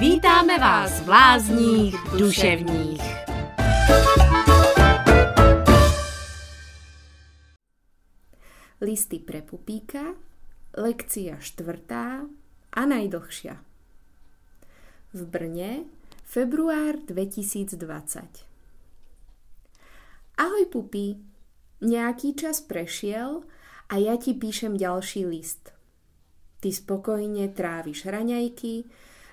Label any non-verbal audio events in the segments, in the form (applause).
Vítáme vás v lázních duševních. Listy pre pupíka, lekcia štvrtá a najdlhšia. V Brne, február 2020. Ahoj pupí, nejaký čas prešiel a ja ti píšem ďalší list. Ty spokojne tráviš raňajky,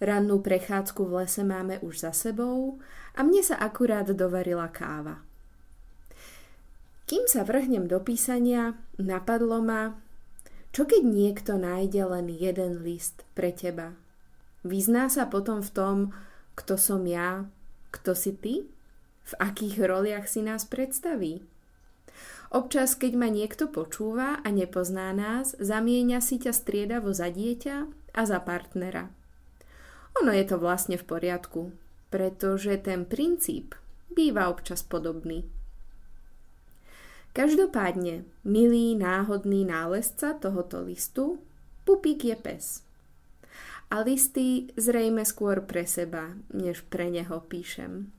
rannú prechádzku v lese máme už za sebou a mne sa akurát dovarila káva. Kým sa vrhnem do písania, napadlo ma, čo keď niekto nájde len jeden list pre teba? Vyzná sa potom v tom, kto som ja, kto si ty? V akých roliach si nás predstaví? Občas, keď ma niekto počúva a nepozná nás, zamieňa si ťa striedavo za dieťa a za partnera. Ono je to vlastne v poriadku, pretože ten princíp býva občas podobný. Každopádne, milý náhodný nálezca tohoto listu, pupík je pes a listy zrejme skôr pre seba, než pre neho píšem.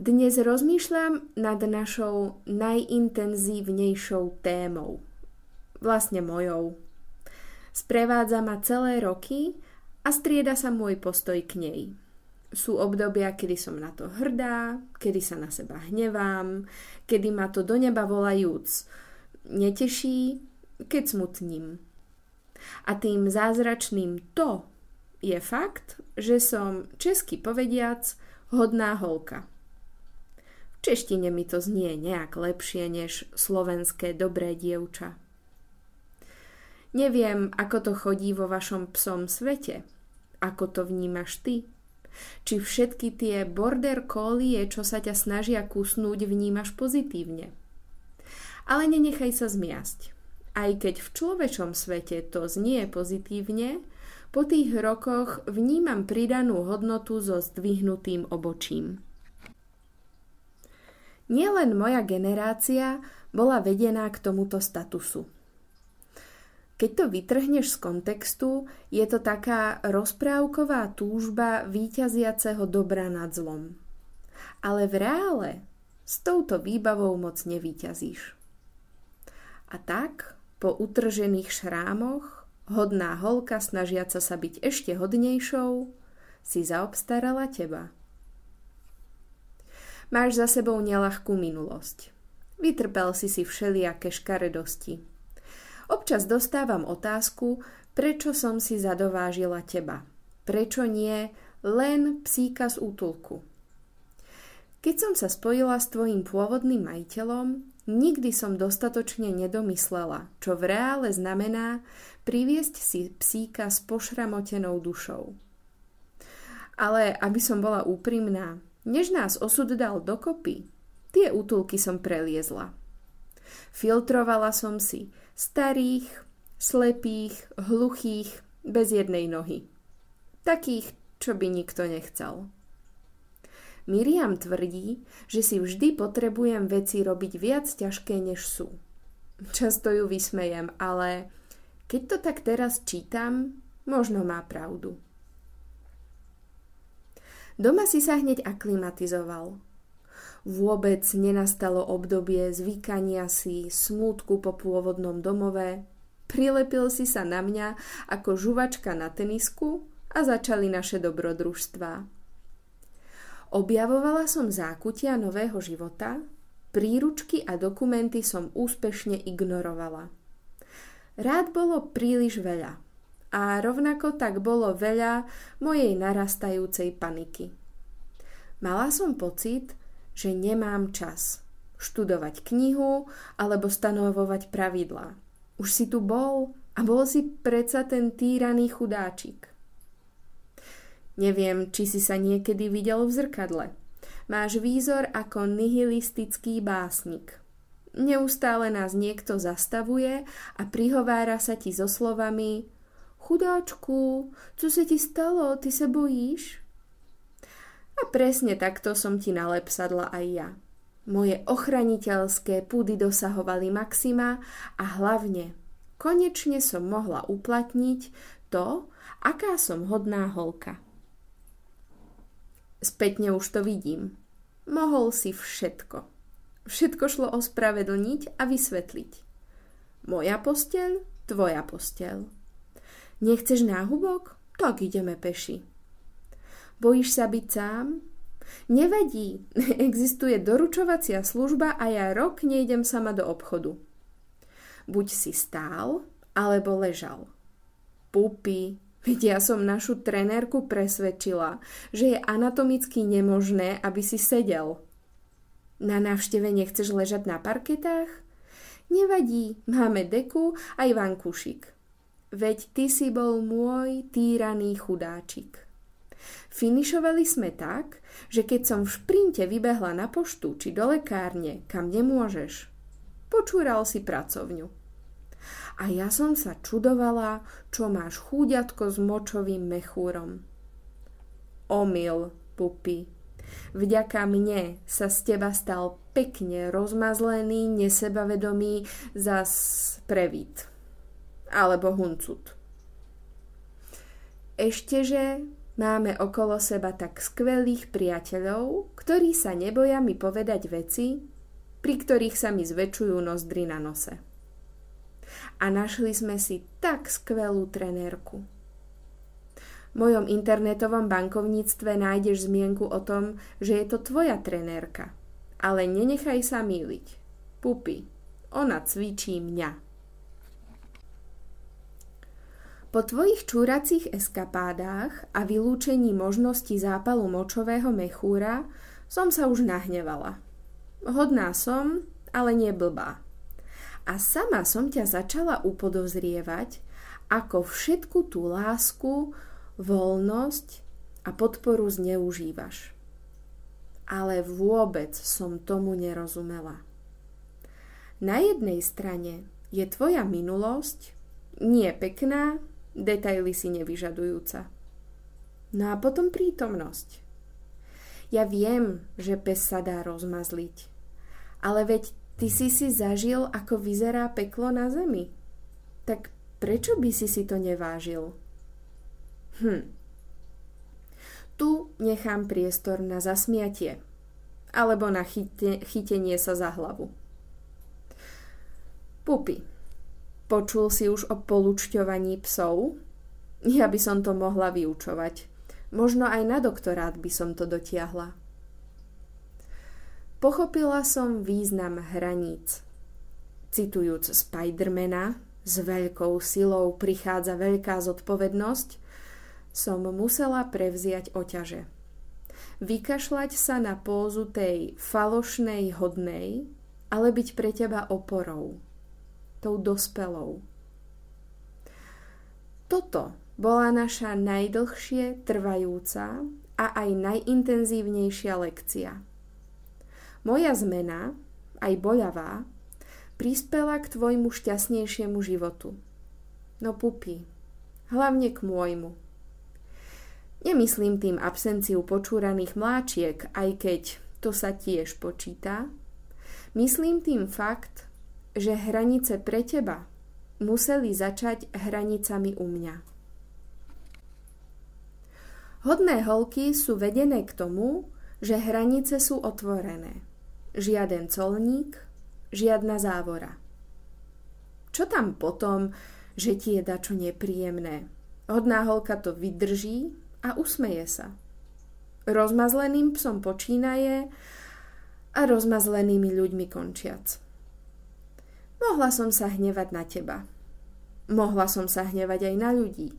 Dnes rozmýšľam nad našou najintenzívnejšou témou. Vlastne mojou. Sprevádza ma celé roky a strieda sa môj postoj k nej. Sú obdobia, kedy som na to hrdá, kedy sa na seba hnevám, kedy ma to do neba volajúc neteší, keď smutním. A tým zázračným to je fakt, že som česky povediac hodná holka. V češtine mi to znie nejak lepšie než slovenské dobré dievča. Neviem, ako to chodí vo vašom psom svete. Ako to vnímaš ty? Či všetky tie border collie, čo sa ťa snažia kusnúť, vnímaš pozitívne. Ale nenechaj sa zmiasť. Aj keď v človečom svete to znie pozitívne, po tých rokoch vnímam pridanú hodnotu so zdvihnutým obočím. Nielen moja generácia bola vedená k tomuto statusu. Keď to vytrhneš z kontextu, je to taká rozprávková túžba výťaziaceho dobra nad zlom. Ale v reále s touto výbavou moc nevýťazíš. A tak po utržených šrámoch, hodná holka snažiaca sa byť ešte hodnejšou, si zaobstarala teba. Máš za sebou nelahkú minulosť. Vytrpel si si všelijaké škaredosti. Občas dostávam otázku, prečo som si zadovážila teba. Prečo nie len psíka z útulku. Keď som sa spojila s tvojim pôvodným majiteľom, Nikdy som dostatočne nedomyslela, čo v reále znamená priviesť si psíka s pošramotenou dušou. Ale aby som bola úprimná, než nás osud dal dokopy, tie útulky som preliezla. Filtrovala som si starých, slepých, hluchých, bez jednej nohy. Takých, čo by nikto nechcel. Miriam tvrdí, že si vždy potrebujem veci robiť viac ťažké, než sú. Často ju vysmejem, ale keď to tak teraz čítam, možno má pravdu. Doma si sa hneď aklimatizoval. Vôbec nenastalo obdobie zvykania si, smútku po pôvodnom domove. Prilepil si sa na mňa ako žuvačka na tenisku a začali naše dobrodružstvá. Objavovala som zákutia nového života, príručky a dokumenty som úspešne ignorovala. Rád bolo príliš veľa a rovnako tak bolo veľa mojej narastajúcej paniky. Mala som pocit, že nemám čas študovať knihu alebo stanovovať pravidlá. Už si tu bol a bol si predsa ten týraný chudáčik. Neviem, či si sa niekedy videl v zrkadle. Máš výzor ako nihilistický básnik. Neustále nás niekto zastavuje a prihovára sa ti so slovami Chudáčku, co sa ti stalo, ty sa bojíš? A presne takto som ti nalepsadla aj ja. Moje ochraniteľské púdy dosahovali maxima a hlavne konečne som mohla uplatniť to, aká som hodná holka. Spätne už to vidím. Mohol si všetko. Všetko šlo ospravedlniť a vysvetliť. Moja posteľ, tvoja posteľ. Nechceš náhubok? Tak ideme peši. Bojíš sa byť sám? Nevadí, (laughs) existuje doručovacia služba a ja rok nejdem sama do obchodu. Buď si stál, alebo ležal. Pupy, veď ja som našu trenérku presvedčila, že je anatomicky nemožné, aby si sedel. Na návšteve nechceš ležať na parketách? Nevadí, máme deku aj vankušik. Veď ty si bol môj týraný chudáčik. Finišovali sme tak, že keď som v šprinte vybehla na poštu či do lekárne, kam nemôžeš, počúral si pracovňu. A ja som sa čudovala, čo máš chúďatko s močovým mechúrom. Omyl, pupy. Vďaka mne sa z teba stal pekne rozmazlený, nesebavedomý zas prevít. Alebo huncut. Ešteže Máme okolo seba tak skvelých priateľov, ktorí sa neboja mi povedať veci, pri ktorých sa mi zväčšujú nozdry na nose. A našli sme si tak skvelú trenérku. V mojom internetovom bankovníctve nájdeš zmienku o tom, že je to tvoja trenérka. Ale nenechaj sa míliť. Pupi, ona cvičí mňa. Po tvojich čúracích eskapádách a vylúčení možnosti zápalu močového mechúra som sa už nahnevala. Hodná som, ale nie blbá. A sama som ťa začala upodozrievať, ako všetku tú lásku, voľnosť a podporu zneužívaš. Ale vôbec som tomu nerozumela. Na jednej strane je tvoja minulosť nie pekná, detaily si nevyžadujúca. No a potom prítomnosť. Ja viem, že pes sa dá rozmazliť, ale veď ty si si zažil, ako vyzerá peklo na zemi. Tak prečo by si si to nevážil? Hm. Tu nechám priestor na zasmiatie alebo na chyte, chytenie sa za hlavu. Pupy. Počul si už o polučťovaní psov? Ja by som to mohla vyučovať. Možno aj na doktorát by som to dotiahla. Pochopila som význam hraníc. Citujúc Spidermana, s veľkou silou prichádza veľká zodpovednosť, som musela prevziať oťaže. Vykašľať sa na pózu tej falošnej hodnej, ale byť pre teba oporou tou dospelou. Toto bola naša najdlhšie trvajúca a aj najintenzívnejšia lekcia. Moja zmena, aj boľavá, prispela k tvojmu šťastnejšiemu životu. No pupi, hlavne k môjmu. Nemyslím tým absenciu počúraných mláčiek, aj keď to sa tiež počíta. Myslím tým fakt, že hranice pre teba museli začať hranicami u mňa. Hodné holky sú vedené k tomu, že hranice sú otvorené. Žiaden colník, žiadna závora. Čo tam potom, že ti je dačo nepríjemné? Hodná holka to vydrží a usmeje sa. Rozmazleným psom počínaje a rozmazlenými ľuďmi končiac. Mohla som sa hnevať na teba. Mohla som sa hnevať aj na ľudí.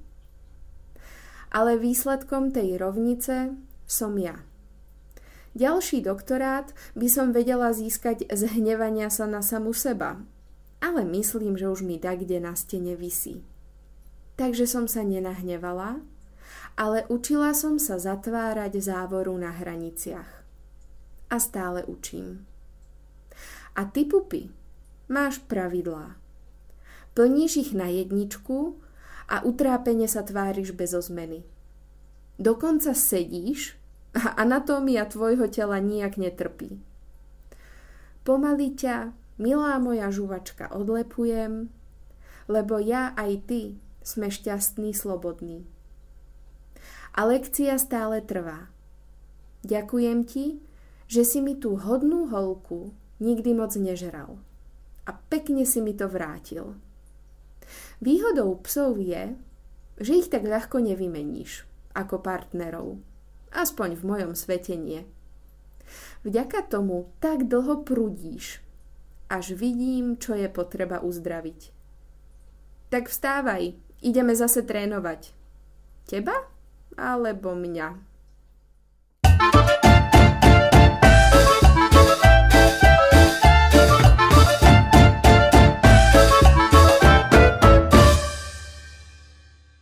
Ale výsledkom tej rovnice som ja. Ďalší doktorát by som vedela získať z hnevania sa na samu seba, ale myslím, že už mi tak kde na stene visí. Takže som sa nenahnevala, ale učila som sa zatvárať závoru na hraniciach. A stále učím. A ty, pupy, Máš pravidlá. Plníš ich na jedničku a utrápene sa tváriš bez ozmeny. Dokonca sedíš a anatómia tvojho tela nijak netrpí. Pomaly ťa, milá moja žuvačka, odlepujem, lebo ja aj ty Sme šťastní, slobodní. A lekcia stále trvá. Ďakujem ti, že si mi tú hodnú holku nikdy moc nežral. A pekne si mi to vrátil. Výhodou psov je, že ich tak ľahko nevymeníš ako partnerov. Aspoň v mojom svete nie. Vďaka tomu tak dlho prudíš, až vidím, čo je potreba uzdraviť. Tak vstávaj, ideme zase trénovať. Teba alebo mňa?